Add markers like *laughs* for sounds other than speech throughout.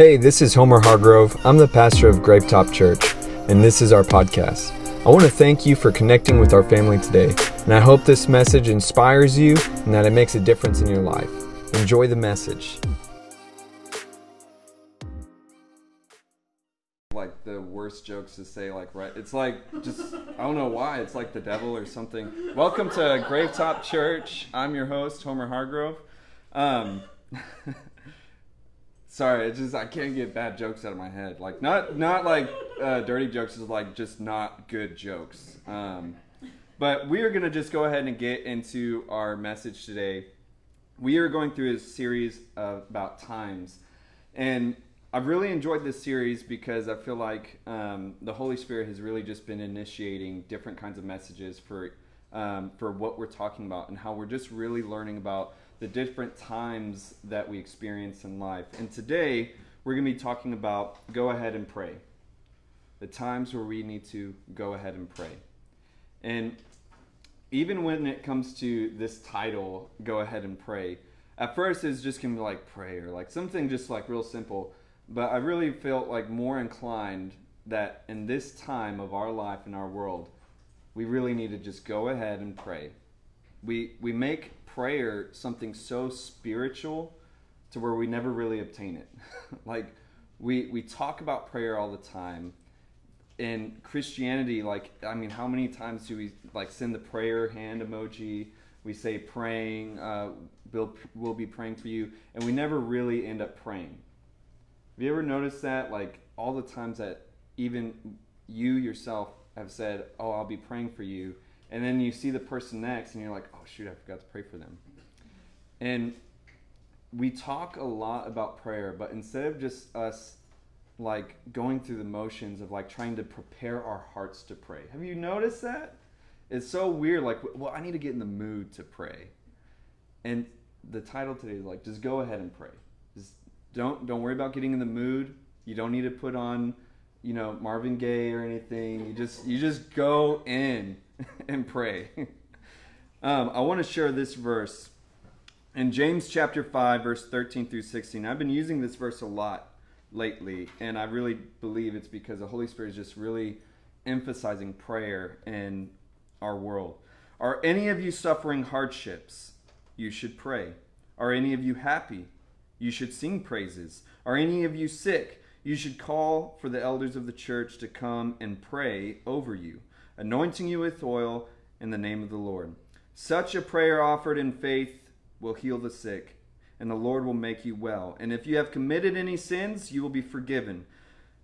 Hey, this is Homer Hargrove. I'm the pastor of Gravetop Church, and this is our podcast. I want to thank you for connecting with our family today, and I hope this message inspires you and that it makes a difference in your life. Enjoy the message. like the worst jokes to say like right it's like just i don't know why it's like the devil or something welcome to gravetop church i'm your host homer hargrove um *laughs* sorry it's just i can't get bad jokes out of my head. Like not not like uh, dirty jokes is like just not good jokes. Um but we are to just go ahead and get into our message today. We are going through a series of, about times. And I've really enjoyed this series because I feel like um, the Holy Spirit has really just been initiating different kinds of messages for um, for what we're talking about and how we're just really learning about the different times that we experience in life. And today we're going to be talking about go ahead and pray. The times where we need to go ahead and pray. And even when it comes to this title, go ahead and pray. At first, it's just gonna be like prayer, like something just like real simple but I really felt like more inclined that in this time of our life in our world, we really need to just go ahead and pray. We we make prayer something so spiritual to where we never really obtain it. *laughs* like we we talk about prayer all the time. In Christianity, like I mean, how many times do we like send the prayer hand emoji? We say praying, uh, we'll, we'll be praying for you, and we never really end up praying have you ever noticed that, like, all the times that even you yourself have said, Oh, I'll be praying for you, and then you see the person next and you're like, Oh, shoot, I forgot to pray for them. And we talk a lot about prayer, but instead of just us like going through the motions of like trying to prepare our hearts to pray, have you noticed that? It's so weird. Like, well, I need to get in the mood to pray. And the title today is like, just go ahead and pray just don't don't worry about getting in the mood. You don't need to put on, you know, Marvin Gaye or anything. You just you just go in *laughs* and pray. *laughs* um, I want to share this verse in James chapter five, verse thirteen through sixteen. I've been using this verse a lot lately, and I really believe it's because the Holy Spirit is just really emphasizing prayer in our world. Are any of you suffering hardships? You should pray. Are any of you happy? you should sing praises. Are any of you sick? You should call for the elders of the church to come and pray over you, anointing you with oil in the name of the Lord. Such a prayer offered in faith will heal the sick, and the Lord will make you well. And if you have committed any sins, you will be forgiven.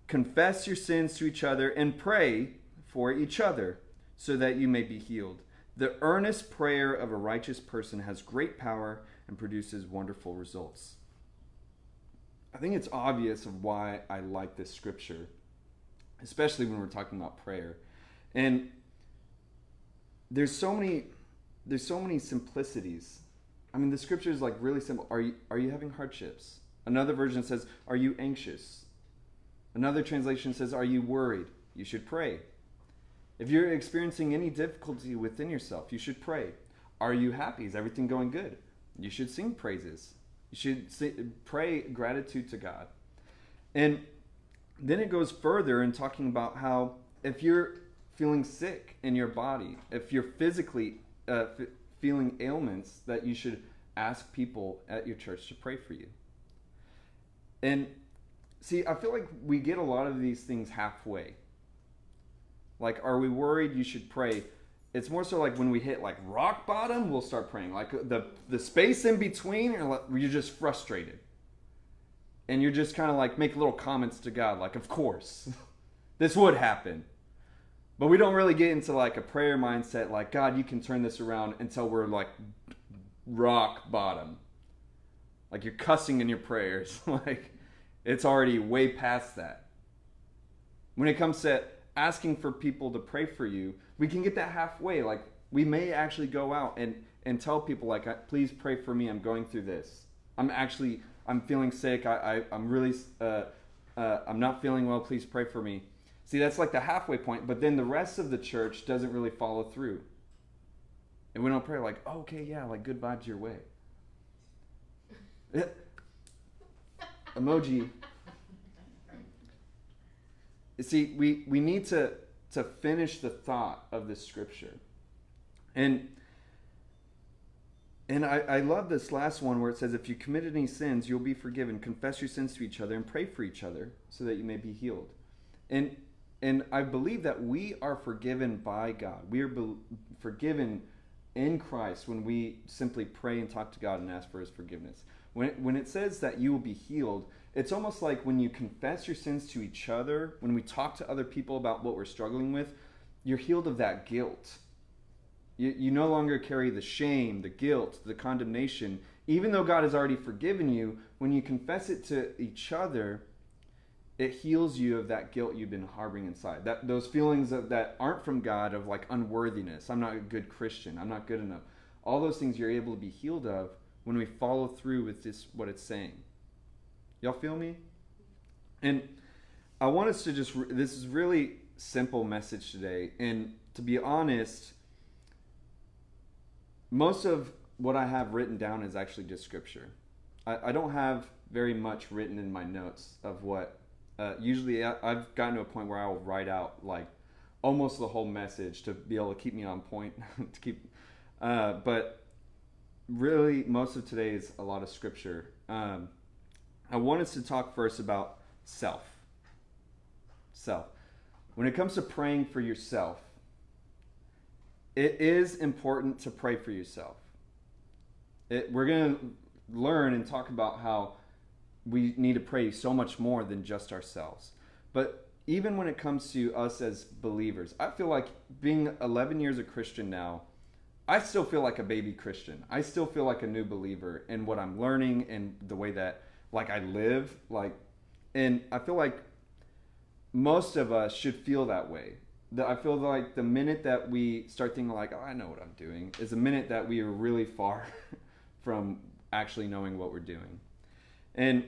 Confess your sins to each other and pray for each other so that you may be healed. The earnest prayer of a righteous person has great power and produces wonderful results. I think it's obvious of why I like this scripture, especially when we're talking about prayer. And there's so many there's so many simplicities. I mean, the scripture is like really simple. Are you are you having hardships? Another version says, "Are you anxious?" Another translation says, "Are you worried?" You should pray. If you're experiencing any difficulty within yourself, you should pray. Are you happy? Is everything going good? You should sing praises. You should pray gratitude to God. And then it goes further in talking about how if you're feeling sick in your body, if you're physically uh, f- feeling ailments, that you should ask people at your church to pray for you. And see, I feel like we get a lot of these things halfway. Like, are we worried you should pray? it's more so like when we hit like rock bottom, we'll start praying. Like the the space in between, you're, you're just frustrated, and you're just kind of like make little comments to God, like, "Of course, *laughs* this would happen," but we don't really get into like a prayer mindset, like, "God, you can turn this around," until we're like rock bottom, like you're cussing in your prayers, *laughs* like it's already way past that. When it comes to asking for people to pray for you, we can get that halfway. Like we may actually go out and and tell people like, please pray for me. I'm going through this. I'm actually I'm feeling sick. I, I am really uh, uh, I'm not feeling well. Please pray for me. See, that's like the halfway point. But then the rest of the church doesn't really follow through. And we don't pray like, okay, yeah, like good vibes your way. Emoji. You see, we, we need to, to finish the thought of this scripture. And and I, I love this last one where it says, If you committed any sins, you'll be forgiven. Confess your sins to each other and pray for each other so that you may be healed. And and I believe that we are forgiven by God. We are be- forgiven in Christ when we simply pray and talk to God and ask for His forgiveness. When it, when it says that you will be healed, it's almost like when you confess your sins to each other, when we talk to other people about what we're struggling with, you're healed of that guilt you, you no longer carry the shame, the guilt, the condemnation. Even though God has already forgiven you, when you confess it to each other, it heals you of that guilt you've been harboring inside. That those feelings of, that aren't from God of like unworthiness. I'm not a good Christian. I'm not good enough. All those things you're able to be healed of when we follow through with this what it's saying. Y'all feel me? And I want us to just this is really simple message today and to be honest, most of what I have written down is actually just scripture. I, I don't have very much written in my notes of what. Uh, usually, I, I've gotten to a point where I will write out like almost the whole message to be able to keep me on point. *laughs* to keep, uh, but really, most of today is a lot of scripture. Um, I want us to talk first about self. Self. When it comes to praying for yourself, it is important to pray for yourself. It, we're going to learn and talk about how we need to pray so much more than just ourselves. But even when it comes to us as believers, I feel like being 11 years a Christian now, I still feel like a baby Christian. I still feel like a new believer in what I'm learning and the way that like I live, like and I feel like most of us should feel that way the, I feel like the minute that we start thinking like, oh, I know what I'm doing, is the minute that we are really far *laughs* from actually knowing what we're doing. And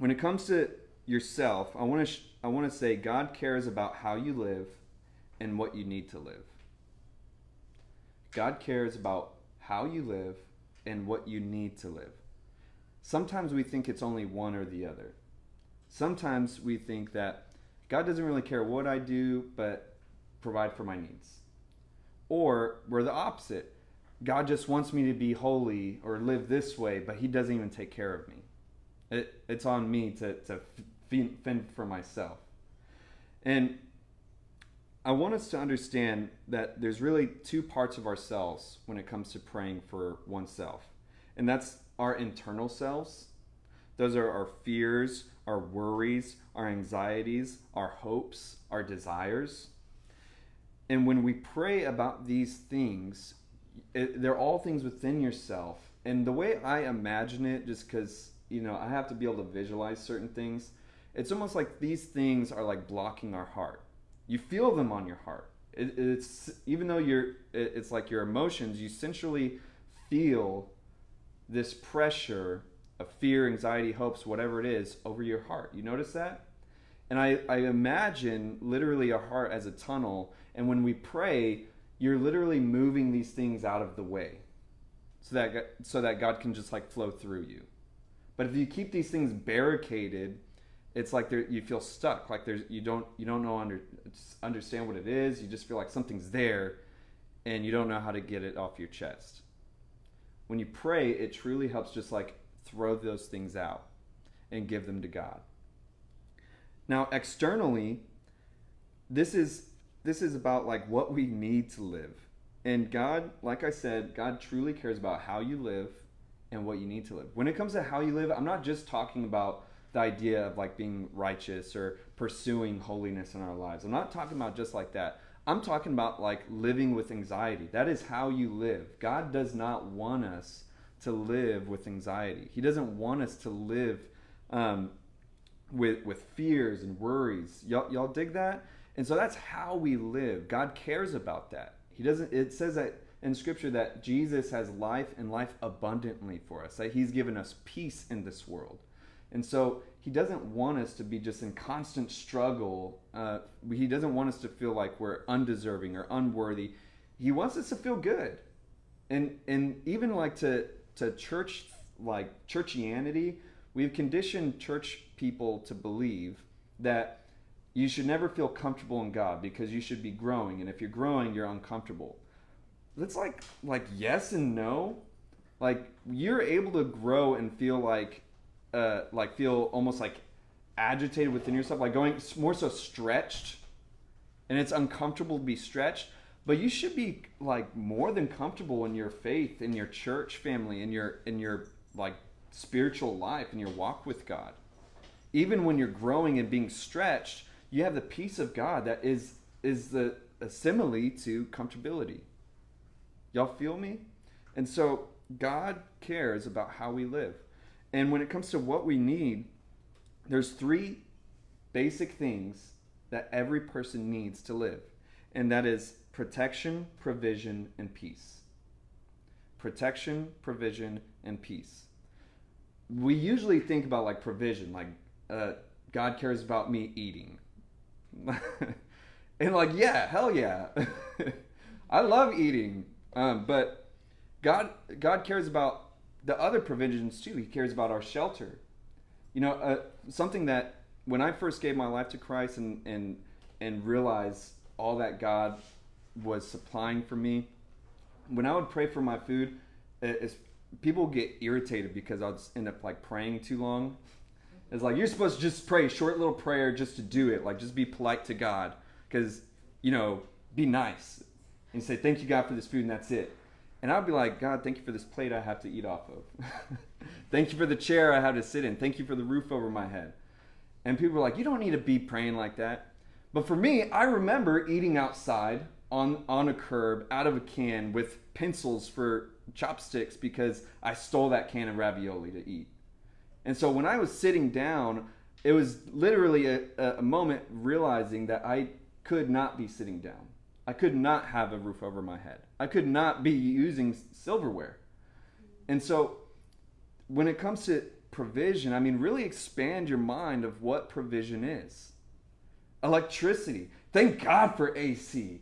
when it comes to yourself, I want to sh- I want to say God cares about how you live and what you need to live. God cares about how you live and what you need to live. Sometimes we think it's only one or the other. Sometimes we think that God doesn't really care what I do, but provide for my needs. Or we're the opposite. God just wants me to be holy or live this way, but He doesn't even take care of me. It, it's on me to, to fend for myself. And I want us to understand that there's really two parts of ourselves when it comes to praying for oneself. And that's our internal selves. Those are our fears, our worries, our anxieties, our hopes, our desires. And when we pray about these things, it, they're all things within yourself. And the way I imagine it, just because, you know, I have to be able to visualize certain things, it's almost like these things are like blocking our heart. You feel them on your heart. It, it's even though you're, it, it's like your emotions, you essentially feel this pressure of fear, anxiety, hopes, whatever it is, over your heart. You notice that? And I, I imagine literally a heart as a tunnel and when we pray, you're literally moving these things out of the way so that so that God can just like flow through you. But if you keep these things barricaded, it's like you feel stuck. Like there's you don't you don't know under understand what it is. You just feel like something's there, and you don't know how to get it off your chest. When you pray, it truly helps just like throw those things out and give them to God. Now, externally, this is this is about like what we need to live. And God, like I said, God truly cares about how you live and what you need to live. When it comes to how you live, I'm not just talking about the idea of like being righteous or pursuing holiness in our lives. I'm not talking about just like that. I'm talking about like living with anxiety. That is how you live. God does not want us to live with anxiety. He doesn't want us to live um, with with fears and worries. Y'all, y'all dig that? And so that's how we live. God cares about that. He doesn't it says that in scripture that Jesus has life and life abundantly for us. That he's given us peace in this world. And so he doesn't want us to be just in constant struggle. Uh, he doesn't want us to feel like we're undeserving or unworthy. He wants us to feel good. And and even like to to church like churchianity, we've conditioned church people to believe that you should never feel comfortable in God because you should be growing, and if you're growing, you're uncomfortable. That's like like yes and no. Like you're able to grow and feel like uh, like feel almost like agitated within yourself, like going more so stretched, and it's uncomfortable to be stretched. But you should be like more than comfortable in your faith, in your church family, in your in your like spiritual life, in your walk with God. Even when you're growing and being stretched, you have the peace of God that is is the a simile to comfortability. Y'all feel me? And so God cares about how we live. And when it comes to what we need, there's three basic things that every person needs to live. And that is protection, provision, and peace. Protection, provision, and peace. We usually think about like provision, like uh, God cares about me eating. *laughs* and like, yeah, hell yeah. *laughs* I love eating. Um, but God, God cares about the other provisions too. He cares about our shelter. You know, uh, something that when I first gave my life to Christ and and and realized all that God was supplying for me, when I would pray for my food, people get irritated because just end up like praying too long. It's like you're supposed to just pray a short little prayer just to do it, like just be polite to God, because you know, be nice and say thank you God for this food and that's it. And I'd be like, God, thank you for this plate I have to eat off of. *laughs* thank you for the chair I have to sit in. Thank you for the roof over my head. And people are like, you don't need to be praying like that. But for me, I remember eating outside on, on a curb out of a can with pencils for chopsticks because I stole that can of ravioli to eat. And so when I was sitting down, it was literally a, a moment realizing that I could not be sitting down. I could not have a roof over my head. I could not be using silverware. And so when it comes to provision, I mean, really expand your mind of what provision is. Electricity. Thank God for AC.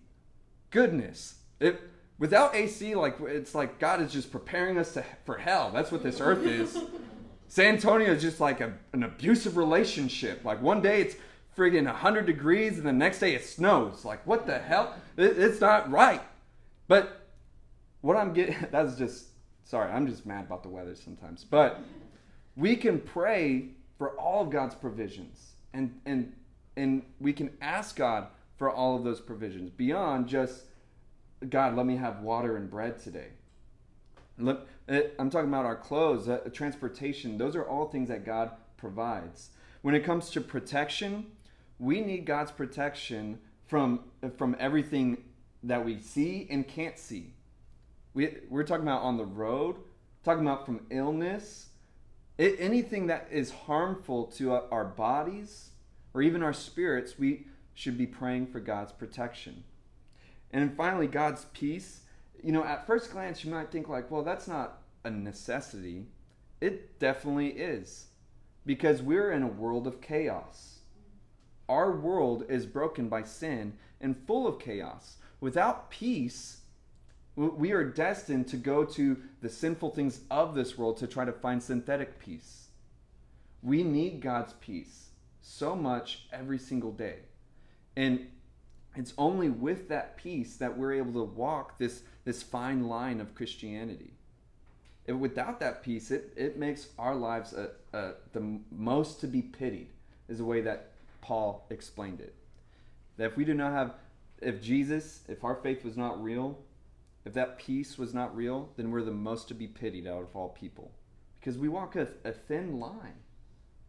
Goodness. It, without AC, like it's like God is just preparing us to, for hell. That's what this earth is. *laughs* San Antonio is just like a, an abusive relationship. Like one day it's friggin' 100 degrees and the next day it snows. Like, what the hell? It's not right. But what I'm getting, *laughs* that's just, sorry, I'm just mad about the weather sometimes. But we can pray for all of God's provisions and, and, and we can ask God for all of those provisions beyond just, God, let me have water and bread today. Look, eh, I'm talking about our clothes, uh, transportation. Those are all things that God provides. When it comes to protection, we need God's protection from from everything that we see and can't see. We, we're talking about on the road, talking about from illness, it, anything that is harmful to our bodies or even our spirits, we should be praying for God's protection. And finally, God's peace. You know, at first glance, you might think, like, well, that's not a necessity. It definitely is. Because we're in a world of chaos our world is broken by sin and full of chaos. Without peace, we are destined to go to the sinful things of this world to try to find synthetic peace. We need God's peace so much every single day. And it's only with that peace that we're able to walk this, this fine line of Christianity. If without that peace, it, it makes our lives a, a, the most to be pitied, is the way that Paul explained it. That if we do not have, if Jesus, if our faith was not real, if that peace was not real, then we're the most to be pitied out of all people. Because we walk a, a thin line,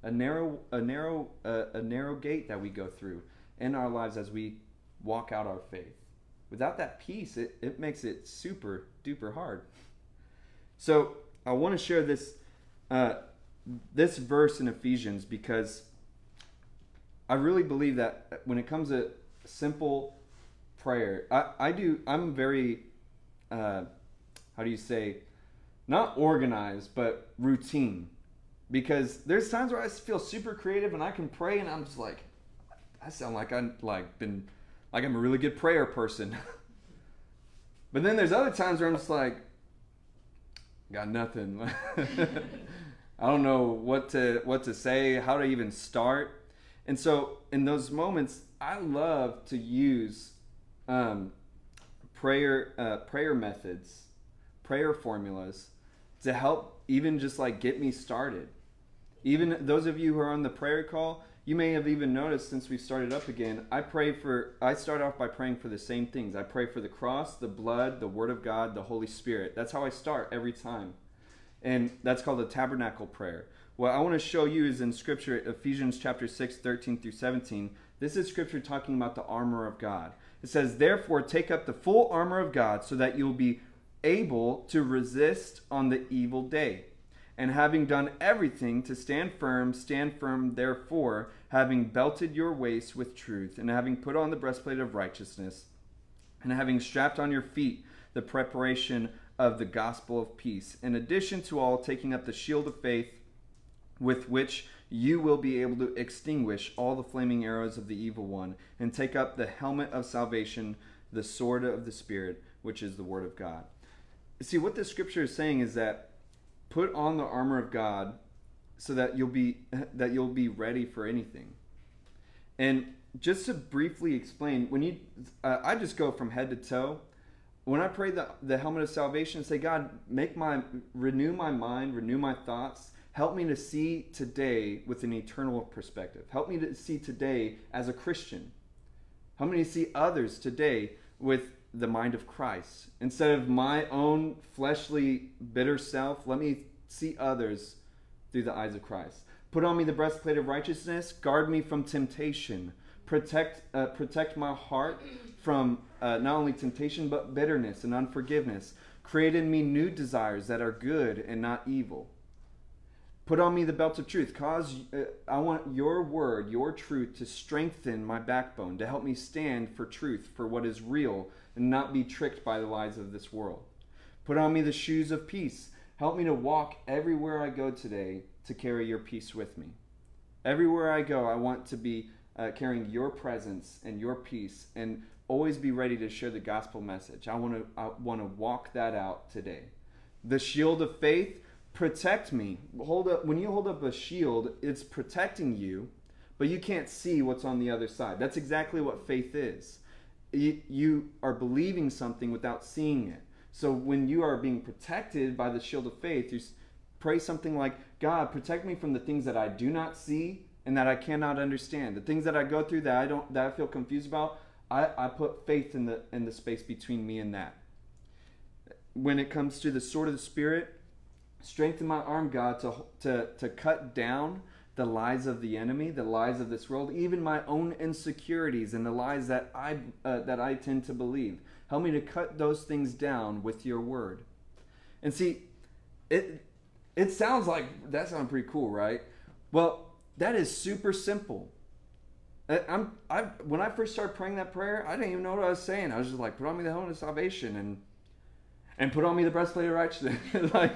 a narrow, a narrow, uh, a narrow gate that we go through in our lives as we walk out our faith. Without that peace, it, it makes it super duper hard. So I want to share this uh, this verse in Ephesians because I really believe that when it comes to simple prayer, I, I do, I'm very, uh, how do you say, not organized, but routine. Because there's times where I feel super creative and I can pray and I'm just like, I sound like I'm like been, like I'm a really good prayer person. *laughs* but then there's other times where I'm just like, got nothing. *laughs* I don't know what to what to say, how to even start. And so in those moments, I love to use um, prayer uh, prayer methods, prayer formulas to help even just like get me started. Even those of you who are on the prayer call, you may have even noticed since we started up again, I pray for I start off by praying for the same things. I pray for the cross, the blood, the word of God, the Holy Spirit. That's how I start every time. And that's called the tabernacle prayer. What I want to show you is in scripture Ephesians chapter 6 13 through 17. This is scripture talking about the armor of God. It says, "Therefore take up the full armor of God so that you'll be able to resist on the evil day." And having done everything to stand firm, stand firm therefore, having belted your waist with truth, and having put on the breastplate of righteousness, and having strapped on your feet the preparation of the gospel of peace. In addition to all, taking up the shield of faith, with which you will be able to extinguish all the flaming arrows of the evil one, and take up the helmet of salvation, the sword of the Spirit, which is the word of God. See, what this scripture is saying is that put on the armor of God so that you'll be that you'll be ready for anything. And just to briefly explain, when you uh, I just go from head to toe. When I pray the, the helmet of salvation, say, God, make my renew my mind, renew my thoughts, help me to see today with an eternal perspective. Help me to see today as a Christian. Help me to see others today with the mind of Christ. Instead of my own fleshly, bitter self, let me see others through the eyes of Christ. Put on me the breastplate of righteousness, guard me from temptation, protect, uh, protect my heart from uh, not only temptation but bitterness and unforgiveness. Create in me new desires that are good and not evil. Put on me the belt of truth. Cause uh, I want your word, your truth to strengthen my backbone, to help me stand for truth, for what is real, and not be tricked by the lies of this world. Put on me the shoes of peace. Help me to walk everywhere I go today to carry your peace with me. Everywhere I go, I want to be uh, carrying your presence and your peace and always be ready to share the gospel message. I want to I want to walk that out today. The shield of faith protect me. Hold up when you hold up a shield, it's protecting you, but you can't see what's on the other side. That's exactly what faith is. You, you are believing something without seeing it. So when you are being protected by the shield of faith, you pray something like, God, protect me from the things that I do not see and that I cannot understand. The things that I go through that I don't that I feel confused about, I, I put faith in the in the space between me and that. When it comes to the sword of the spirit, strengthen my arm, God, to to to cut down the lies of the enemy, the lies of this world, even my own insecurities and the lies that I uh, that I tend to believe. Help me to cut those things down with your word. And see, it it sounds like that sounds pretty cool, right? Well, that is super simple. I'm I when I first started praying that prayer, I didn't even know what I was saying. I was just like, put on me the helmet of salvation and and put on me the breastplate of righteousness. *laughs* like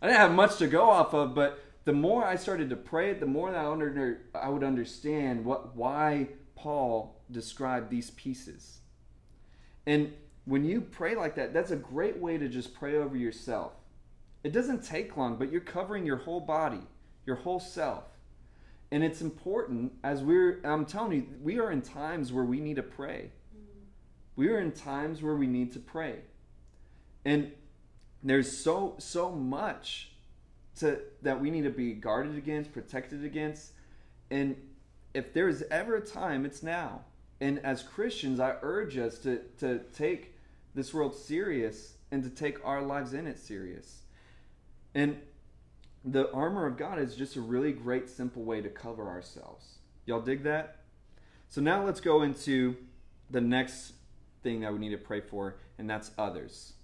I didn't have much to go off of, but the more I started to pray it, the more that I, under, I would understand what why Paul described these pieces. And when you pray like that, that's a great way to just pray over yourself. It doesn't take long, but you're covering your whole body, your whole self. And it's important as we're, I'm telling you, we are in times where we need to pray. We are in times where we need to pray. And there's so, so much to, that we need to be guarded against, protected against. And if there's ever a time, it's now. And as Christians, I urge us to, to take this world serious and to take our lives in it serious. And the armor of God is just a really great, simple way to cover ourselves. Y'all dig that? So now let's go into the next thing that we need to pray for, and that's others.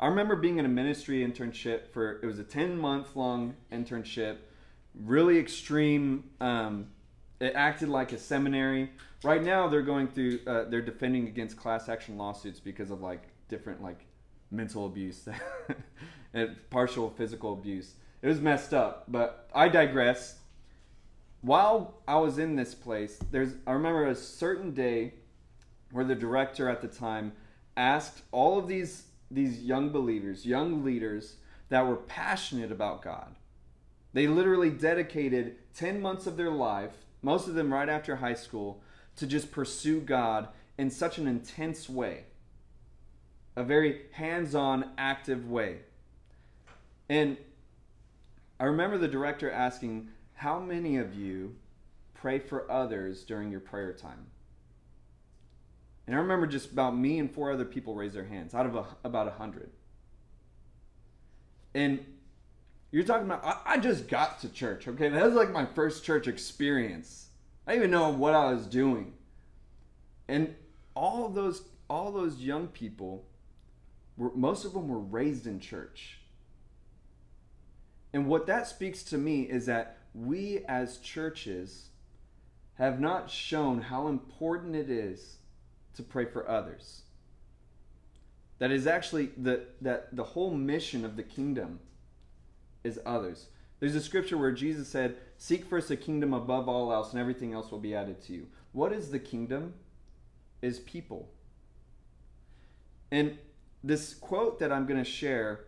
I remember being in a ministry internship for it was a 10 month long internship, really extreme um, it acted like a seminary. Right now, they're going through. Uh, they're defending against class action lawsuits because of like different like mental abuse *laughs* and partial physical abuse. It was messed up, but I digress. While I was in this place, there's I remember a certain day where the director at the time asked all of these these young believers, young leaders that were passionate about God. They literally dedicated 10 months of their life most of them right after high school, to just pursue God in such an intense way, a very hands on, active way. And I remember the director asking, How many of you pray for others during your prayer time? And I remember just about me and four other people raised their hands out of a, about a hundred. And you're talking about, I, I just got to church, okay? That was like my first church experience. I didn't even know what I was doing. And all those all those young people were most of them were raised in church. And what that speaks to me is that we as churches have not shown how important it is to pray for others. That is actually the that the whole mission of the kingdom is others. There's a scripture where Jesus said, "Seek first the kingdom above all else, and everything else will be added to you." What is the kingdom? Is people. And this quote that I'm going to share,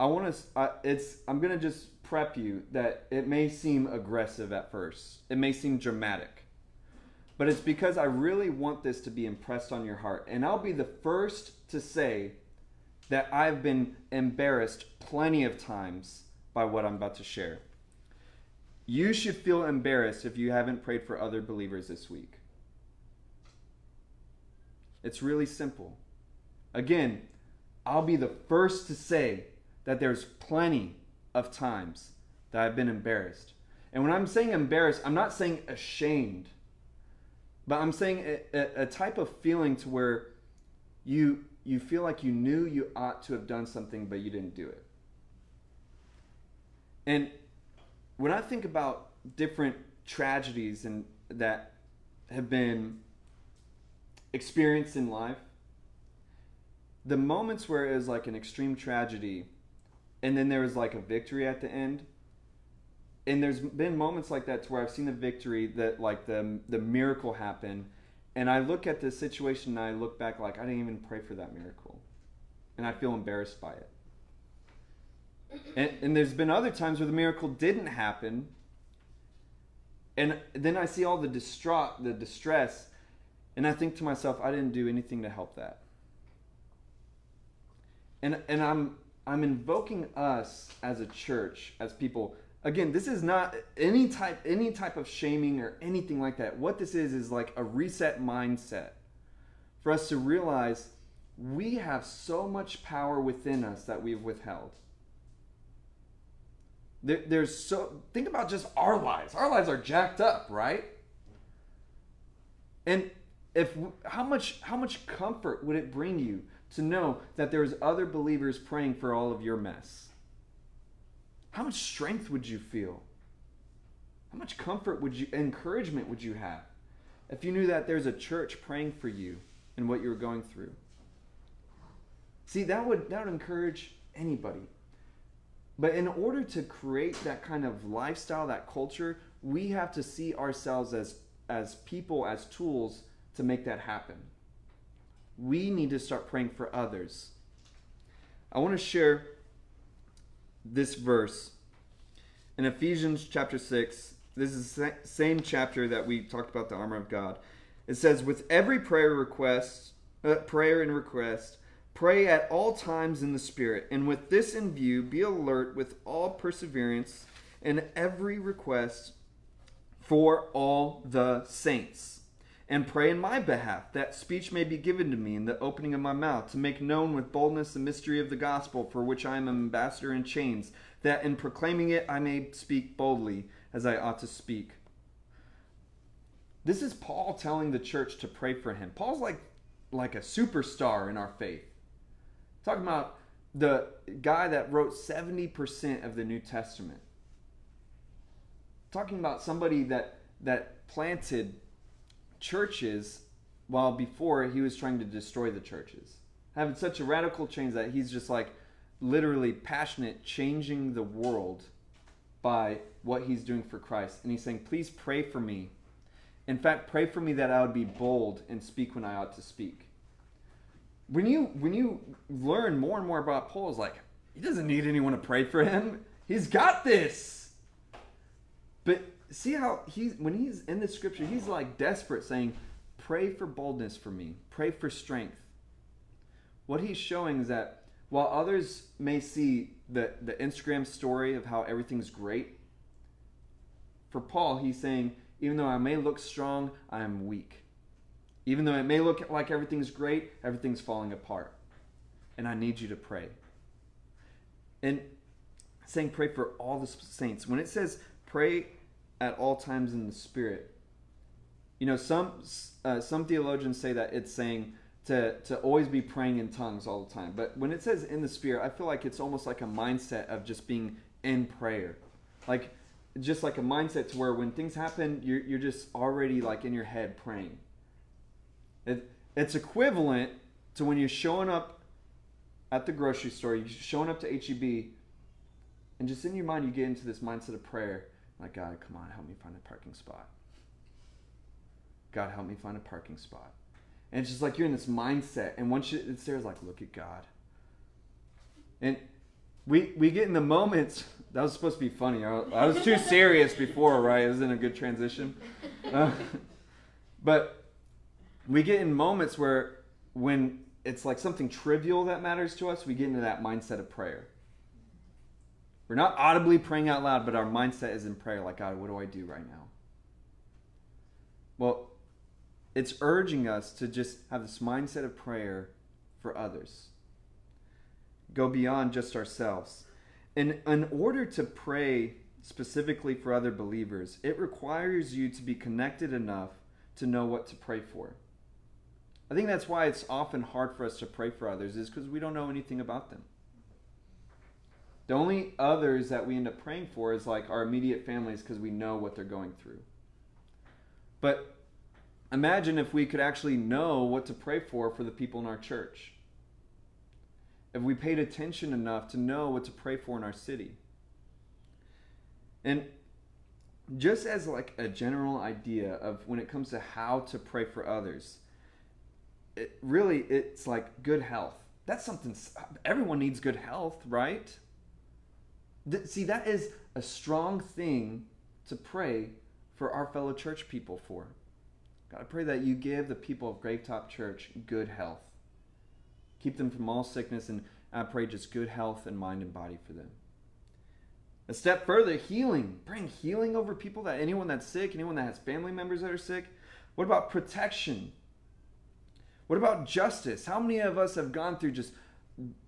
I want to. It's. I'm going to just prep you that it may seem aggressive at first. It may seem dramatic. But it's because I really want this to be impressed on your heart. And I'll be the first to say that I've been embarrassed plenty of times by what I'm about to share. You should feel embarrassed if you haven't prayed for other believers this week. It's really simple. Again, I'll be the first to say that there's plenty of times that I've been embarrassed. And when I'm saying embarrassed, I'm not saying ashamed, but I'm saying a, a, type of feeling to where you you feel like you knew you ought to have done something, but you didn't do it. And when I think about different tragedies and that have been experienced in life, the moments where it was like an extreme tragedy and then there was like a victory at the end and there's been moments like that to where I've seen the victory that like the the miracle happen. And I look at the situation and I look back like I didn't even pray for that miracle. And I feel embarrassed by it. And, and there's been other times where the miracle didn't happen. And then I see all the distraught the distress. And I think to myself I didn't do anything to help that. And and I'm I'm invoking us as a church, as people. Again, this is not any type any type of shaming or anything like that. What this is is like a reset mindset for us to realize we have so much power within us that we've withheld. There, there's so think about just our lives. Our lives are jacked up, right? And if how much how much comfort would it bring you to know that there's other believers praying for all of your mess? How much strength would you feel? How much comfort would you encouragement would you have if you knew that there's a church praying for you and what you're going through? See, that would that would encourage anybody. But in order to create that kind of lifestyle, that culture, we have to see ourselves as as people, as tools to make that happen we need to start praying for others. I want to share this verse in Ephesians chapter 6. This is the same chapter that we talked about the armor of God. It says, With every prayer request, uh, prayer and request, pray at all times in the Spirit, and with this in view, be alert with all perseverance and every request for all the saints and pray in my behalf, that speech may be given to me in the opening of my mouth, to make known with boldness the mystery of the gospel, for which I am an ambassador in chains, that in proclaiming it I may speak boldly as I ought to speak. This is Paul telling the church to pray for him. Paul's like like a superstar in our faith. Talking about the guy that wrote 70% of the New Testament. Talking about somebody that that planted churches while before he was trying to destroy the churches. Having such a radical change that he's just like literally passionate, changing the world by what he's doing for Christ. And he's saying, Please pray for me. In fact, pray for me that I would be bold and speak when I ought to speak. When you when you learn more and more about Paul, it's like he doesn't need anyone to pray for him. He's got this. See how he's when he's in the scripture, he's like desperate, saying, Pray for boldness for me, pray for strength. What he's showing is that while others may see the, the Instagram story of how everything's great, for Paul, he's saying, even though I may look strong, I am weak. Even though it may look like everything's great, everything's falling apart. And I need you to pray. And saying pray for all the saints. When it says pray at all times in the Spirit, you know, some uh, some theologians say that it's saying to, to always be praying in tongues all the time. But when it says in the Spirit, I feel like it's almost like a mindset of just being in prayer. Like, just like a mindset to where when things happen, you're, you're just already like in your head praying. It, it's equivalent to when you're showing up at the grocery store, you're showing up to HEB, and just in your mind, you get into this mindset of prayer. Like, God, come on, help me find a parking spot. God, help me find a parking spot. And it's just like you're in this mindset. And once you, it's there, it's like, look at God. And we, we get in the moments, that was supposed to be funny. I, I was too serious before, right? It was in a good transition. *laughs* Uh, but we get in moments where when it's like something trivial that matters to us, we get into that mindset of prayer. We're not audibly praying out loud, but our mindset is in prayer, like, God, what do I do right now? Well, it's urging us to just have this mindset of prayer for others. Go beyond just ourselves. And in order to pray specifically for other believers, it requires you to be connected enough to know what to pray for. I think that's why it's often hard for us to pray for others, is because we don't know anything about them. The only others that we end up praying for is like our immediate families because we know what they're going through. But Imagine if we could actually know what to pray for for the people in our church. If we paid attention enough to know what to pray for in our city. And just as like a general idea of when it comes to how to pray for others, it really it's like good health. That's something everyone needs good health, right? See, that is a strong thing to pray for our fellow church people for. God, I pray that you give the people of Gravetop Church good health. Keep them from all sickness, and I pray just good health and mind and body for them. A step further, healing. Bring healing over people that anyone that's sick, anyone that has family members that are sick. What about protection? What about justice? How many of us have gone through just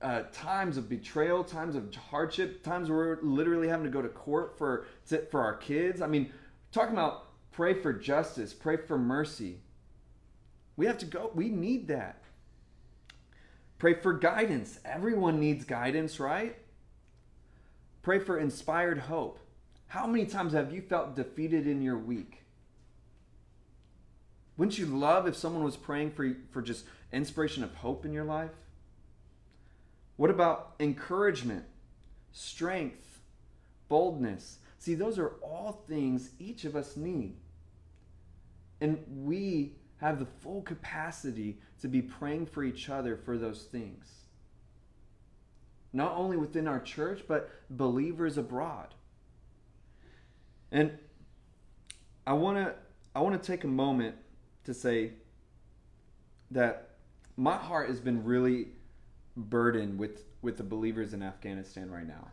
uh, times of betrayal, times of hardship, times where we're literally having to go to court for for our kids? I mean, talking about Pray for justice. Pray for mercy. We have to go. We need that. Pray for guidance. Everyone needs guidance, right? Pray for inspired hope. How many times have you felt defeated in your week? Wouldn't you love if someone was praying for, for just inspiration of hope in your life? What about encouragement, strength, boldness? See, those are all things each of us need. And we have the full capacity to be praying for each other for those things. Not only within our church, but believers abroad. And I want to I want to take a moment to say that my heart has been really burdened with with the believers in Afghanistan right now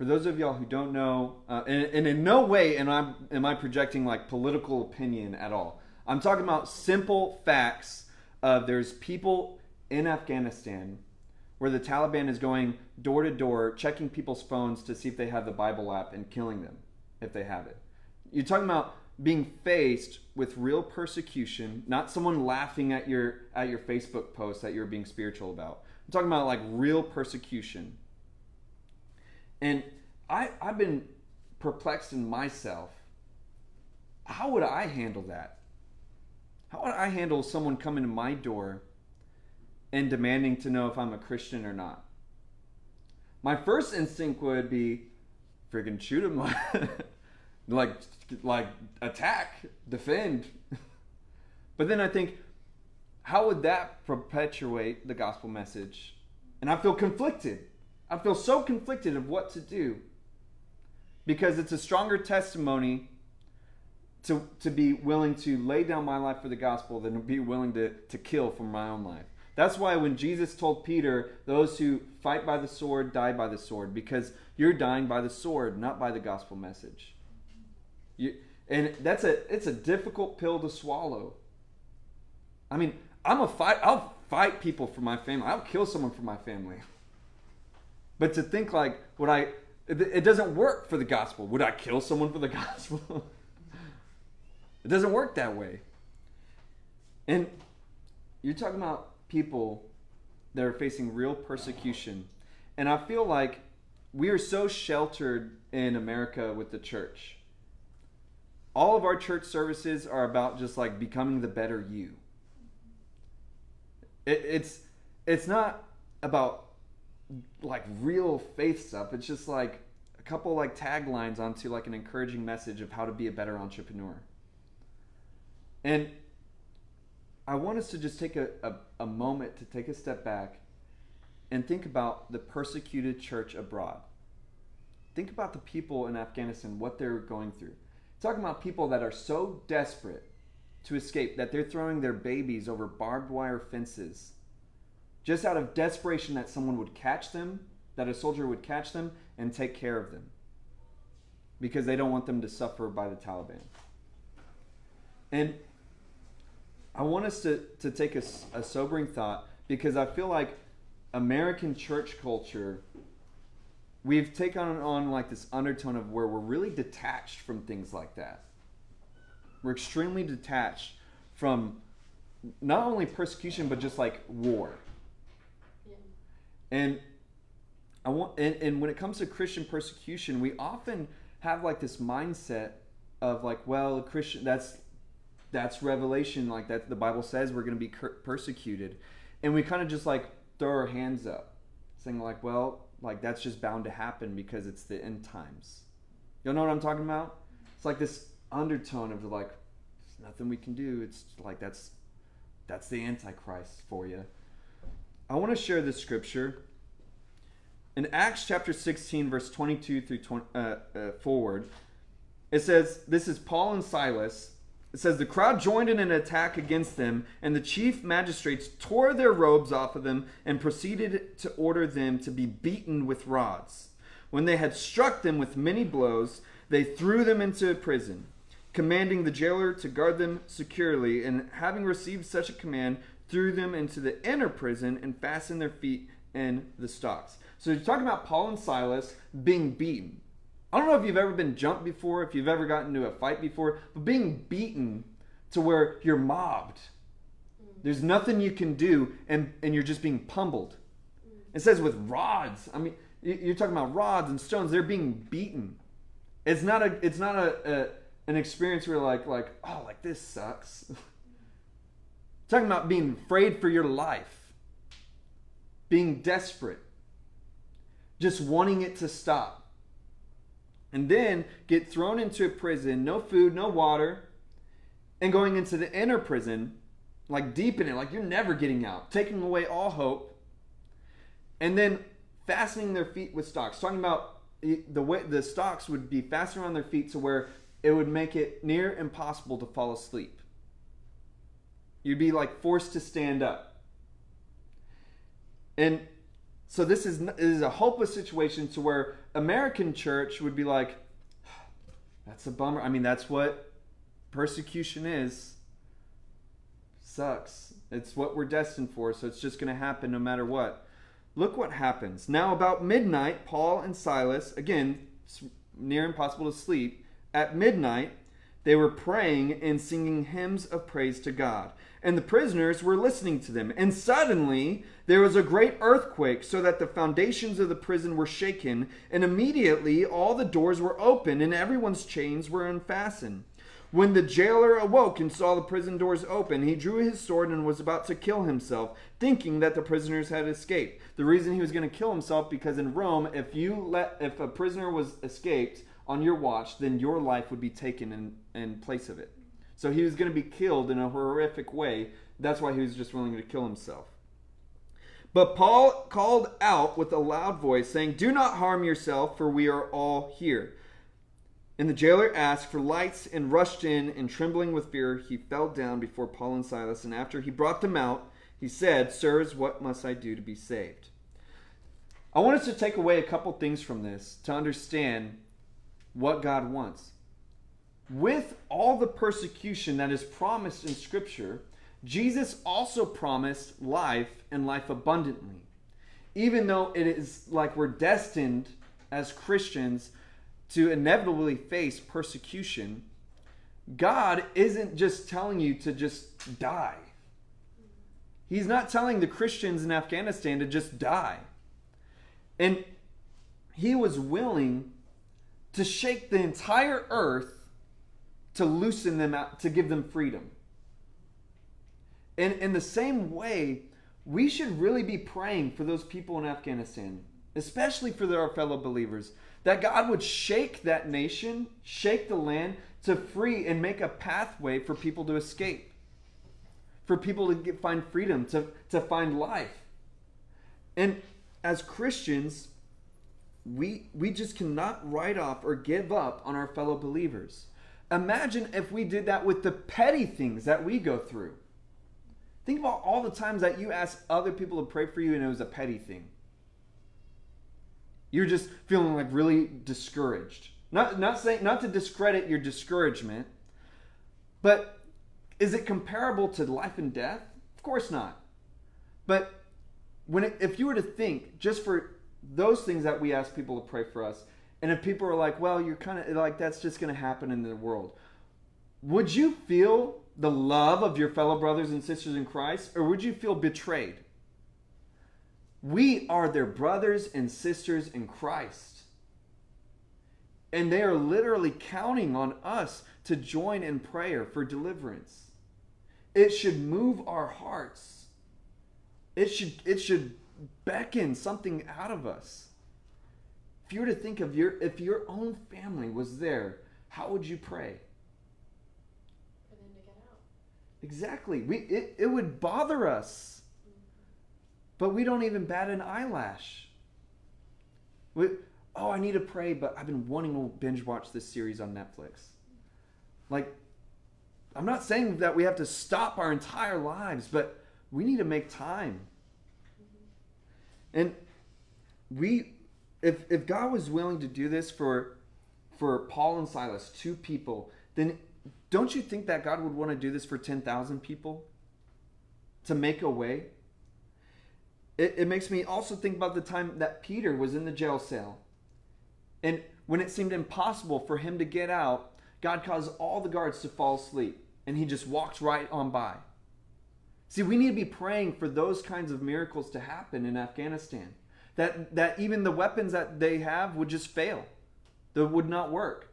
for those of y'all who don't know, uh, and, and, in no way am I, am I projecting like political opinion at all. I'm talking about simple facts of there's people in Afghanistan where the Taliban is going door to door, checking people's phones to see if they have the Bible app and killing them if they have it. You're talking about being faced with real persecution, not someone laughing at your at your Facebook post that you're being spiritual about. I'm talking about like real persecution and I, I've been perplexed in myself. How would I handle that? How would I handle someone coming to my door and demanding to know if I'm a Christian or not? My first instinct would be freaking shoot him *laughs* like like attack, defend. *laughs* but then I think how would that perpetuate the gospel message? And I feel conflicted. I feel so conflicted of what to do. because it's a stronger testimony to, to be willing to lay down my life for the gospel than to be willing to, to kill for my own life. That's why when Jesus told Peter, those who fight by the sword die by the sword, because you're dying by the sword, not by the gospel message. You, and that's a it's a difficult pill to swallow. I mean, I'm a fight. I'll fight people for my family. I'll kill someone for my family. But to think like, would I? It doesn't work for the gospel. Would I kill someone for the *laughs* gospel? it doesn't work that way. And you're talking about people that are facing real persecution. And I feel like we are so sheltered in America with the church. All of our church services are about just like becoming the better you. It, it's it's not about like real faith stuff. It's just like a couple like taglines onto like an encouraging message of how to be a better entrepreneur. And I want us to just take a, a, a moment to take a step back and think about the persecuted church abroad. Think about the people in Afghanistan, what they're going through. Talking about people that are so desperate to escape that they're throwing their babies over barbed wire fences just out of desperation that someone would catch them, that a soldier would catch them and take care of them because they don't want them to suffer by the Taliban. And I want us to, to take a, a sobering thought because I feel like American church culture, we've taken on like this undertone of where we're really detached from things like that. We're extremely detached from not only persecution but just like war. Yeah. And I want and, and when it comes to Christian persecution, we often have like this mindset of like, well, Christian that's that's revelation like that the bible says we're going to be persecuted and we kind of just like throw our hands up saying like well like that's just bound to happen because it's the end times. You know what i'm talking about? It's like this undertone of like there's nothing we can do. It's like that's that's the antichrist for you i want to share this scripture. In acts chapter 16 verse 22 through 20, uh, uh, forward it says this is paul and silas it says the crowd joined in an attack against them, and the chief magistrates tore their robes off of them and proceeded to order them to be beaten with rods. When they had struck them with many blows, they threw them into prison, commanding the jailer to guard them securely, and having received such a command, threw them into the inner prison and fastened their feet in the stocks. So you're talking about Paul and Silas being beaten. I don't know if you've ever been jumped before, if you've ever gotten into a fight before, but being beaten to where you're mobbed. Mm. There's nothing you can do, and, and you're just being pummeled. Mm. It says with rods. I mean, you're talking about rods and stones. They're being beaten. It's not a. It's not a, a an experience where like like oh like this sucks. *laughs* talking about being afraid for your life, being desperate, just wanting it to stop and then get thrown into a prison, no food, no water, and going into the inner prison, like deep in it, like you're never getting out, taking away all hope, and then fastening their feet with stocks. Talking about the way the stocks would be fastened around their feet to where it would make it near impossible to fall asleep. You'd be like forced to stand up. And so this is, this is a hopeless situation to where American church would be like, *sighs* that's a bummer. I mean, that's what persecution is. Sucks. It's what we're destined for, so it's just going to happen no matter what. Look what happens. Now, about midnight, Paul and Silas, again, near impossible to sleep, at midnight, they were praying and singing hymns of praise to God and the prisoners were listening to them. And suddenly there was a great earthquake, so that the foundations of the prison were shaken, and immediately all the doors were open, and everyone's chains were unfastened. When the jailer awoke and saw the prison doors open, he drew his sword and was about to kill himself, thinking that the prisoners had escaped. The reason he was going to kill himself because in Rome, if you let if a prisoner was escaped on your watch, then your life would be taken in, in place of it. So he was going to be killed in a horrific way. That's why he was just willing to kill himself. But Paul called out with a loud voice, saying, Do not harm yourself, for we are all here. And the jailer asked for lights and rushed in, and trembling with fear, he fell down before Paul and Silas. And after he brought them out, he said, Sirs, what must I do to be saved? I want us to take away a couple things from this to understand what God wants. With all the persecution that is promised in Scripture, Jesus also promised life and life abundantly. Even though it is like we're destined as Christians to inevitably face persecution, God isn't just telling you to just die. He's not telling the Christians in Afghanistan to just die. And he was willing to shake the entire earth to loosen them out, to give them freedom. And in the same way, we should really be praying for those people in Afghanistan, especially for our fellow believers, that God would shake that nation, shake the land to free and make a pathway for people to escape, for people to get, find freedom, to, to find life. And as Christians, we, we just cannot write off or give up on our fellow believers. Imagine if we did that with the petty things that we go through. Think about all the times that you ask other people to pray for you and it was a petty thing. You're just feeling like really discouraged. Not not saying not to discredit your discouragement, but is it comparable to life and death? Of course not. But when it, if you were to think just for those things that we ask people to pray for us, and if people are like, "Well, you're kind of like that's just going to happen in the world," would you feel the love of your fellow brothers and sisters in Christ, or would you feel betrayed? We are their brothers and sisters in Christ. And they are literally counting on us to join in prayer for deliverance. It should move our hearts. It should, it should beckon something out of us. If you were to think of your if your own family was there, how would you pray? For them to get out. Exactly. We it, it would bother us. But we don't even bat an eyelash. We, oh, I need to pray, but I've been wanting to binge watch this series on Netflix. Like, I'm not saying that we have to stop our entire lives, but we need to make time. And we, if if God was willing to do this for for Paul and Silas, two people, then don't you think that God would want to do this for ten thousand people? To make a way? It, it makes me also think about the time that Peter was in the jail cell. And when it seemed impossible for him to get out, God caused all the guards to fall asleep. And he just walked right on by. See, we need to be praying for those kinds of miracles to happen in Afghanistan. That, that even the weapons that they have would just fail, that would not work,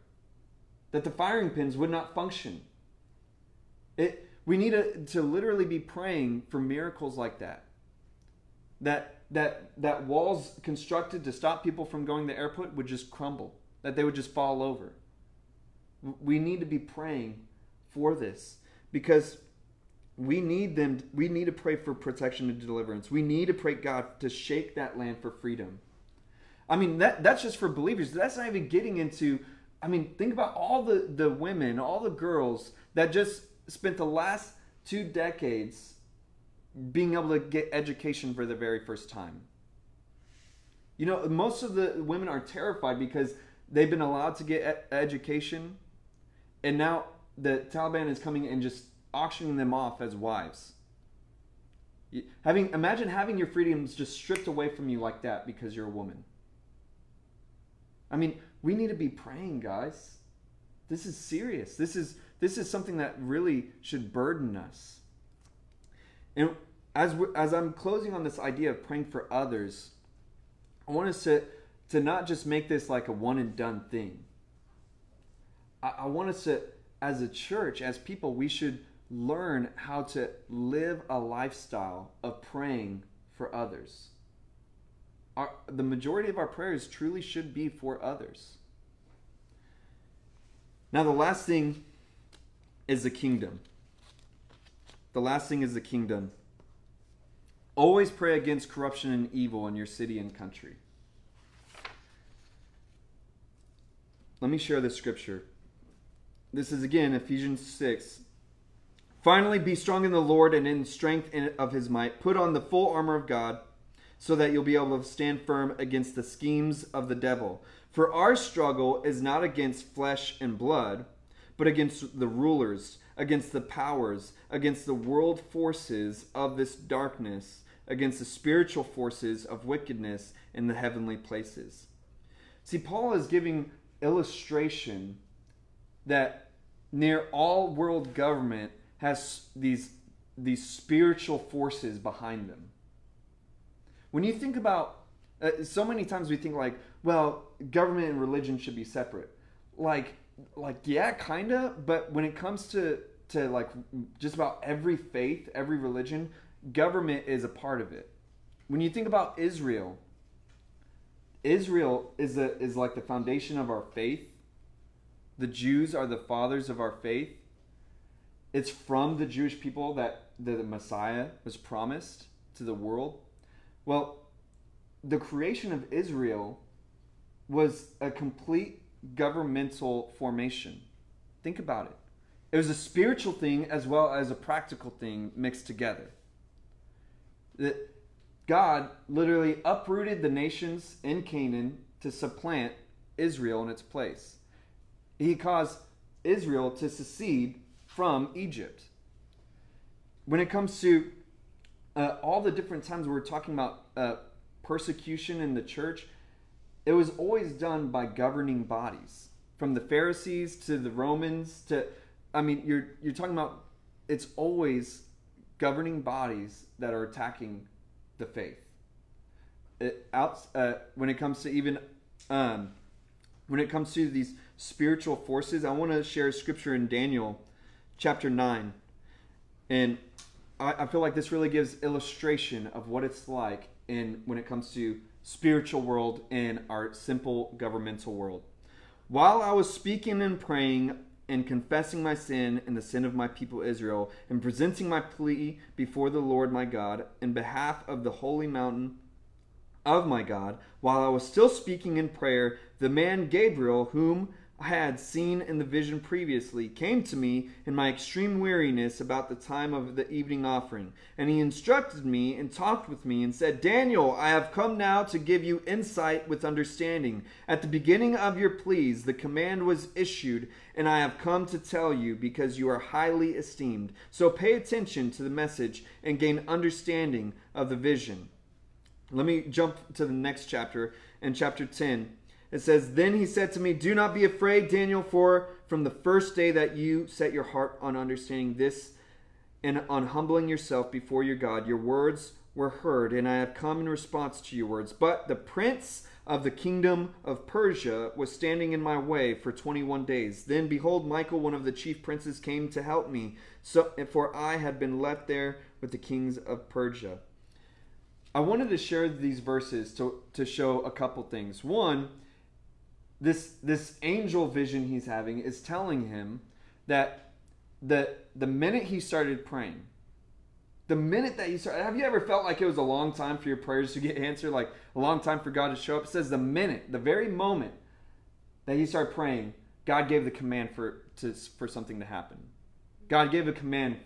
that the firing pins would not function. It, we need to, to literally be praying for miracles like that. That that that walls constructed to stop people from going to the airport would just crumble. That they would just fall over. We need to be praying for this because we need them we need to pray for protection and deliverance. We need to pray god to shake that land for freedom. I mean that that's just for believers. That's not even getting into i mean think about all the the women all the girls that just spent the last two decades being able to get education for the very first time. You know, most of the women are terrified because they've been allowed to get education, and now the Taliban is coming and just auctioning them off as wives. Having imagine having your freedoms just stripped away from you like that because you're a woman. I mean, we need to be praying, guys. This is serious. This is this is something that really should burden us. And as we, as I'm closing on this idea of praying for others, I want us to to not just make this like a one and done thing. I, I want us to, as a church, as people, we should learn how to live a lifestyle of praying for others. Our, the majority of our prayers truly should be for others. Now, the last thing is the kingdom. The last thing is the kingdom. Always pray against corruption and evil in your city and country. let me share this scripture. This is again Ephesians 6. Finally, be strong in the Lord and in strength of his might. Put on the full armor of God so that you'll be able to stand firm against the schemes of the devil. For our struggle is not against flesh and blood, but against the rulers, against the powers, against the world forces of this darkness, against the spiritual forces of wickedness in the heavenly places. See, Paul is giving illustration that near all world government has these, these spiritual forces behind them. When you think about, uh, so many times we think like, well, government and religion should be separate. Like, like yeah, kinda. But when it comes to to like just about every faith, every religion, government is a part of it. When you think about Israel, Israel is a, is like the foundation of our faith. The Jews are the fathers of our faith. It's from the Jewish people that the Messiah was promised to the world. Well, the creation of Israel was a complete governmental formation. Think about it. It was a spiritual thing as well as a practical thing mixed together. That God literally uprooted the nations in Canaan to supplant Israel in its place. He caused Israel to secede from Egypt. When it comes to uh, all the different times we're talking about uh, persecution in the church, it was always done by governing bodies, from the Pharisees to the Romans to, I mean, you're you're talking about it's always governing bodies that are attacking the faith. It, out uh, when it comes to even um, when it comes to these spiritual forces, I want to share scripture in Daniel chapter nine, and I, I feel like this really gives illustration of what it's like in when it comes to spiritual world and our simple governmental world. While I was speaking and praying and confessing my sin and the sin of my people Israel, and presenting my plea before the Lord my God in behalf of the holy mountain of my God, while I was still speaking in prayer, the man Gabriel, whom I had seen in the vision previously, came to me in my extreme weariness about the time of the evening offering. And he instructed me and talked with me and said, Daniel, I have come now to give you insight with understanding. At the beginning of your pleas, the command was issued, and I have come to tell you because you are highly esteemed. So pay attention to the message and gain understanding of the vision. Let me jump to the next chapter, in chapter 10. It says, Then he said to me, Do not be afraid, Daniel, for from the first day that you set your heart on understanding this and on humbling yourself before your God, your words were heard, and I have come in response to your words. But the prince of the kingdom of Persia was standing in my way for 21 days. Then behold, Michael, one of the chief princes, came to help me, so for I had been left there with the kings of Persia. I wanted to share these verses to, to show a couple things. One, this this angel vision he's having is telling him that the the minute he started praying, the minute that you start, have you ever felt like it was a long time for your prayers to get *laughs* answered, like a long time for God to show up? It says the minute, the very moment that he started praying, God gave the command for to for something to happen. God gave a command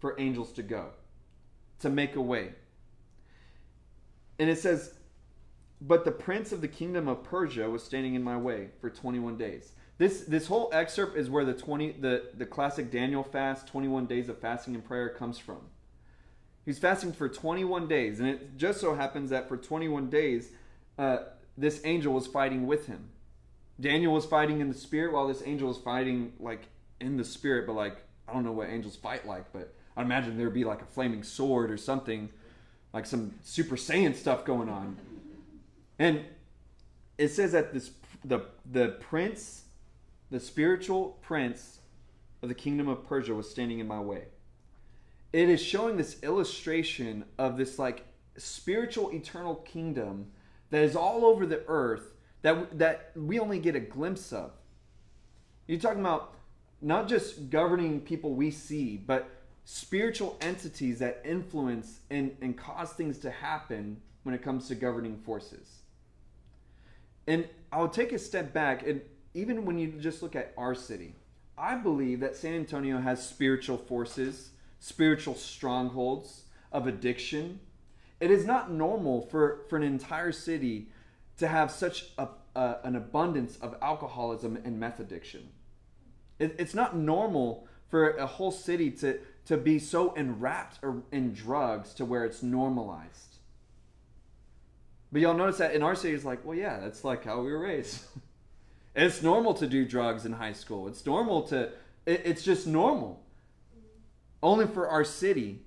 for angels to go, to make a way. And it says but the prince of the kingdom of Persia was standing in my way for 21 days. This this whole excerpt is where the 20 the, the classic Daniel fast, 21 days of fasting and prayer comes from. He's fasting for 21 days, and it just so happens that for 21 days, uh, this angel was fighting with him. Daniel was fighting in the spirit, while this angel was fighting like in the spirit, but like I don't know what angels fight like, but I imagine there'd be like a flaming sword or something, like some Super Saiyan stuff going on. And it says that this the the prince, the spiritual prince of the kingdom of Persia was standing in my way. It is showing this illustration of this like spiritual eternal kingdom that is all over the earth that that we only get a glimpse of. You're talking about not just governing people we see, but spiritual entities that influence and, and cause things to happen when it comes to governing forces. And I'll take a step back and even when you just look at our city, I believe that San Antonio has spiritual forces, spiritual strongholds of addiction. It is not normal for, for an entire city to have such a, a, an abundance of alcoholism and meth addiction. It, it's not normal for a whole city to, to be so enwrapped in drugs to where it's normalized. But y'all notice that in our city, it's like, well, yeah, that's like how we were raised. *laughs* it's normal to do drugs in high school. It's normal to, it, it's just normal. Only for our city,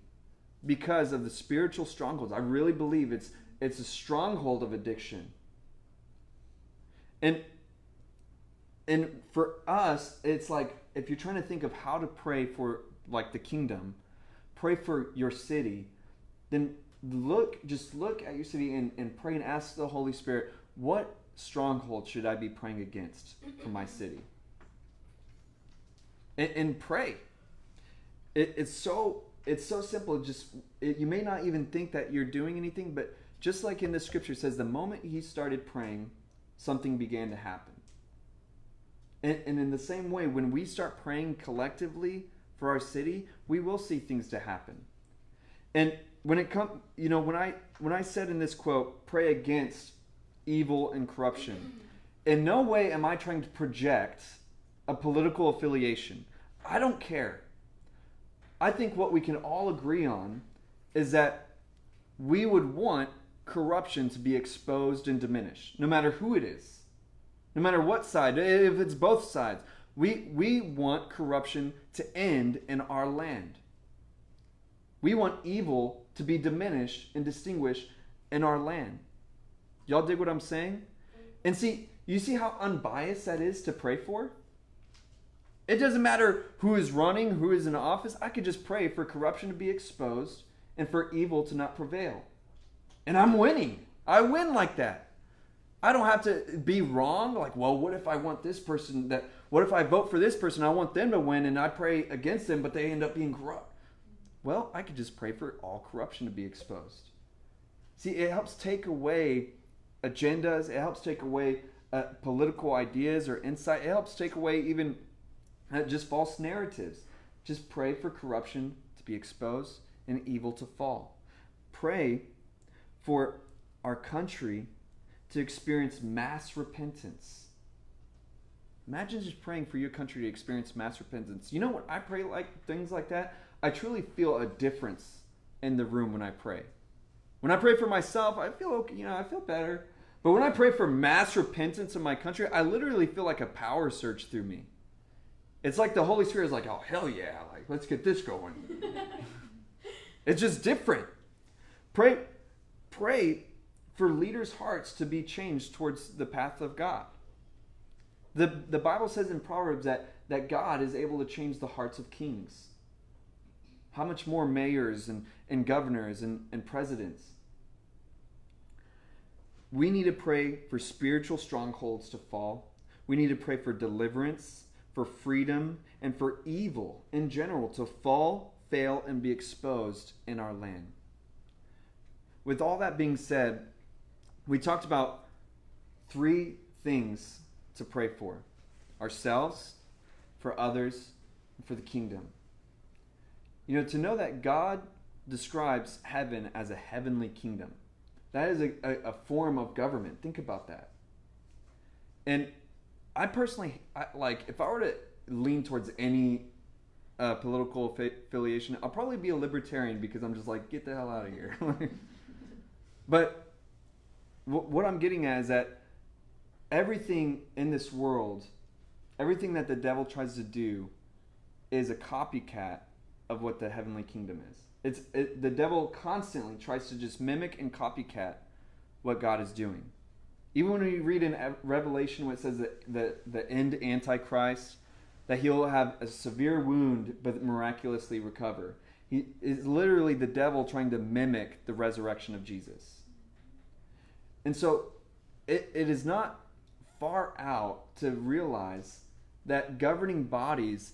because of the spiritual strongholds. I really believe it's it's a stronghold of addiction. And and for us, it's like if you're trying to think of how to pray for like the kingdom, pray for your city, then look just look at your city and, and pray and ask the Holy Spirit, what stronghold should I be praying against for my city? And, and pray. It, it's so it's so simple. Just it, you may not even think that you're doing anything, but just like in the scripture says, the moment he started praying, something began to happen. And, and in the same way, when we start praying collectively for our city, we will see things to happen. And when it comes, you know, when I when I said in this quote, pray against evil and corruption, in no way am I trying to project a political affiliation. I don't care. I think what we can all agree on is that we would want corruption to be exposed and diminished, no matter who it is, no matter what side, if it's both sides. We, we want corruption to end in our land. We want evil to be diminished and distinguished in our land. Y'all dig what I'm saying? And see, you see how unbiased that is to pray for? It doesn't matter who is running, who is in office. I could just pray for corruption to be exposed and for evil to not prevail. And I'm winning. I win like that. I don't have to be wrong. Like, well, what if I want this person that, what if I vote for this person? I want them to win and I pray against them, but they end up being corrupt. Well, I could just pray for all corruption to be exposed. See, it helps take away agendas, it helps take away uh, political ideas or insight, it helps take away even uh, just false narratives. Just pray for corruption to be exposed and evil to fall. Pray for our country to experience mass repentance. Imagine just praying for your country to experience mass repentance. You know what? I pray like things like that. I truly feel a difference in the room when I pray. When I pray for myself, I feel okay, you know, I feel better. But when I pray for mass repentance in my country, I literally feel like a power surge through me. It's like the Holy Spirit is like, oh hell yeah, like let's get this going. *laughs* it's just different. Pray, pray for leaders' hearts to be changed towards the path of God. The, the Bible says in Proverbs that, that God is able to change the hearts of kings. How much more mayors and, and governors and, and presidents? We need to pray for spiritual strongholds to fall. We need to pray for deliverance for freedom, and for evil in general to fall, fail, and be exposed in our land. With all that being said, we talked about three things to pray for ourselves, for others, for the kingdom. You know, to know that God describes heaven as a heavenly kingdom. That is a, a, a form of government. Think about that. And I personally I, like if I were to lean towards any uh, political affiliation, I'll probably be a libertarian because I'm just like get the hell out of here. *laughs* but w- what I'm getting at is that everything in this world, everything that the devil tries to do, is a copycat of what the heavenly kingdom is. It's it, the devil constantly tries to just mimic and copycat what God is doing. Even when we read in Revelation where it says that the, the end Antichrist, that he'll have a severe wound but miraculously recover. He is literally the devil trying to mimic the resurrection of Jesus. And so it, it is not far out to realize that governing bodies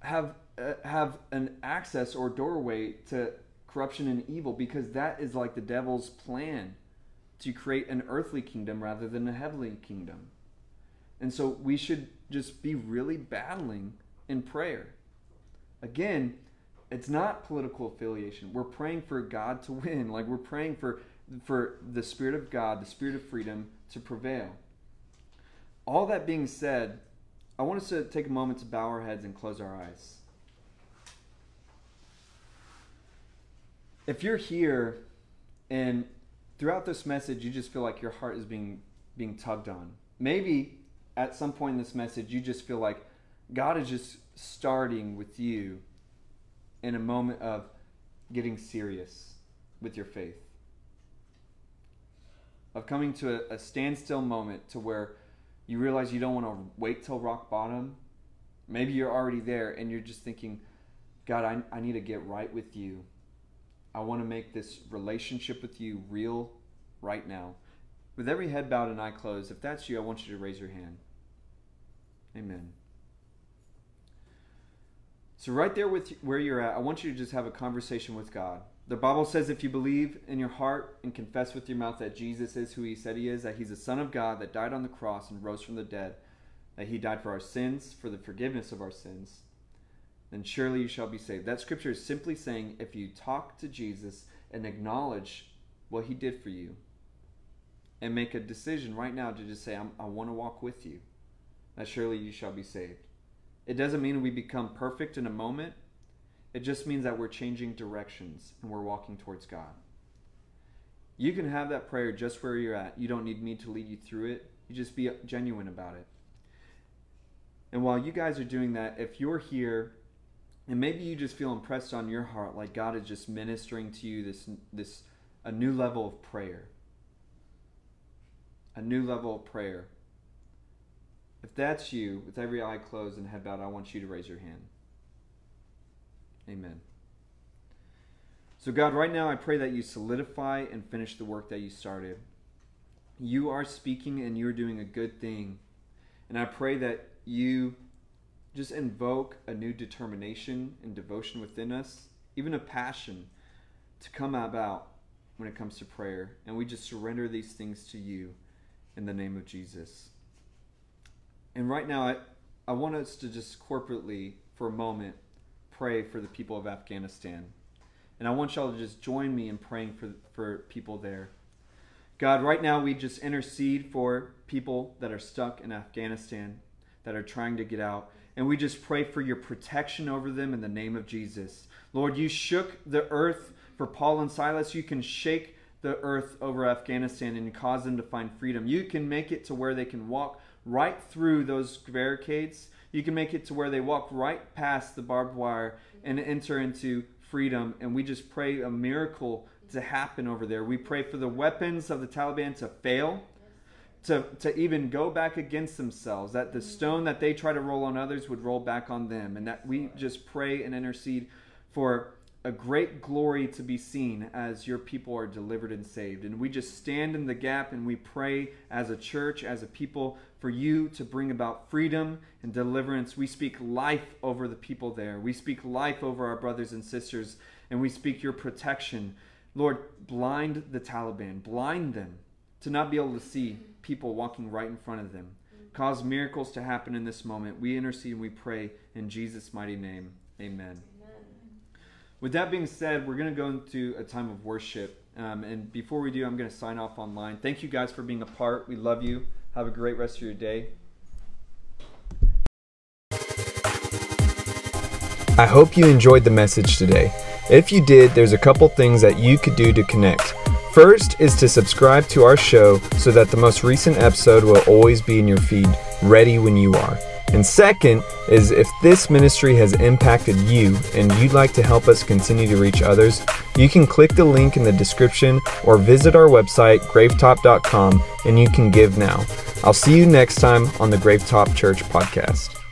have uh, have an access or doorway to corruption and evil because that is like the devil's plan to create an earthly kingdom rather than a heavenly kingdom. And so we should just be really battling in prayer. Again, it's not political affiliation. We're praying for God to *laughs* win. Like we're praying for for the spirit of God, the spirit of freedom to prevail. All that being said, I want us to take a moment to bow our heads and close our eyes. If you're here and throughout this message you just feel like your heart is being being tugged on. Maybe at some point in this message you just feel like God is just starting with you in a moment of getting serious with your faith. Of coming to a, a standstill moment to where you realize you don't want to wait till rock bottom. Maybe you're already there and you're just thinking, God, I, I need to get right with you. I want to make this relationship with you real right now. With every head bowed and eye closed, if that's you, I want you to raise your hand. Amen. So, right there with where you're at, I want you to just have a conversation with God. The Bible says if you believe in your heart and confess with your mouth that Jesus is who he said he is, that he's the Son of God that died on the cross and rose from the dead, that he died for our sins, for the forgiveness of our sins, then surely you shall be saved. That scripture is simply saying if you talk to Jesus and acknowledge what he did for you, and make a decision right now to just say, i want to walk with you, that surely you shall be saved. It doesn't mean we become perfect in a moment. It just means that we're changing directions and we're walking towards God. You can have that prayer just where you're at. You don't need me to lead you through it. You just be genuine about it. And while you guys are doing that, if you're here and maybe you just feel impressed on your heart like God is just ministering to you this this a new level of prayer a new level of prayer. If that's you, with every eye closed and head bowed, I want you to raise your hand. Amen. So, God, right now I pray that you solidify and finish the work that you started. You are speaking and you're doing a good thing. And I pray that you just invoke a new determination and devotion within us, even a passion to come about when it comes to prayer. And we just surrender these things to you in the name of Jesus. And right now, I, I want us to just corporately, for a moment, pray for the people of Afghanistan. And I want y'all to just join me in praying for, for people there. God, right now we just intercede for people that are stuck in Afghanistan, that are trying to get out. And we just pray for your protection over them in the name of Jesus. Lord, you shook the earth for Paul and Silas. You can shake the earth over Afghanistan and cause them to find freedom. You can make it to where they can walk right through those barricades. You can make it to where they walk right past the barbed wire and enter into freedom. And we just pray a miracle to happen over there. We pray for the weapons of the Taliban to fail, to, to even go back against themselves, that the mm-hmm. stone that they try to roll on others would roll back on them. And that we just pray and intercede for a great glory to be seen as your people are delivered and saved. And we just stand in the gap and we pray as a church, as a people, for you to bring about freedom and deliverance. We speak life over the people there. We speak life over our brothers and sisters, and we speak your protection. Lord, blind the Taliban, blind them to not be able to see people walking right in front of them. Cause miracles to happen in this moment. We intercede and we pray in Jesus' mighty name. Amen. With that being said, we're going to go into a time of worship. Um, and before we do, I'm going to sign off online. Thank you guys for being a part. We love you. Have a great rest of your day. I hope you enjoyed the message today. If you did, there's a couple things that you could do to connect. First is to subscribe to our show so that the most recent episode will always be in your feed, ready when you are. And second is if this ministry has impacted you and you'd like to help us continue to reach others, you can click the link in the description or visit our website, gravetop.com, and you can give now. I'll see you next time on the Gravetop Church podcast.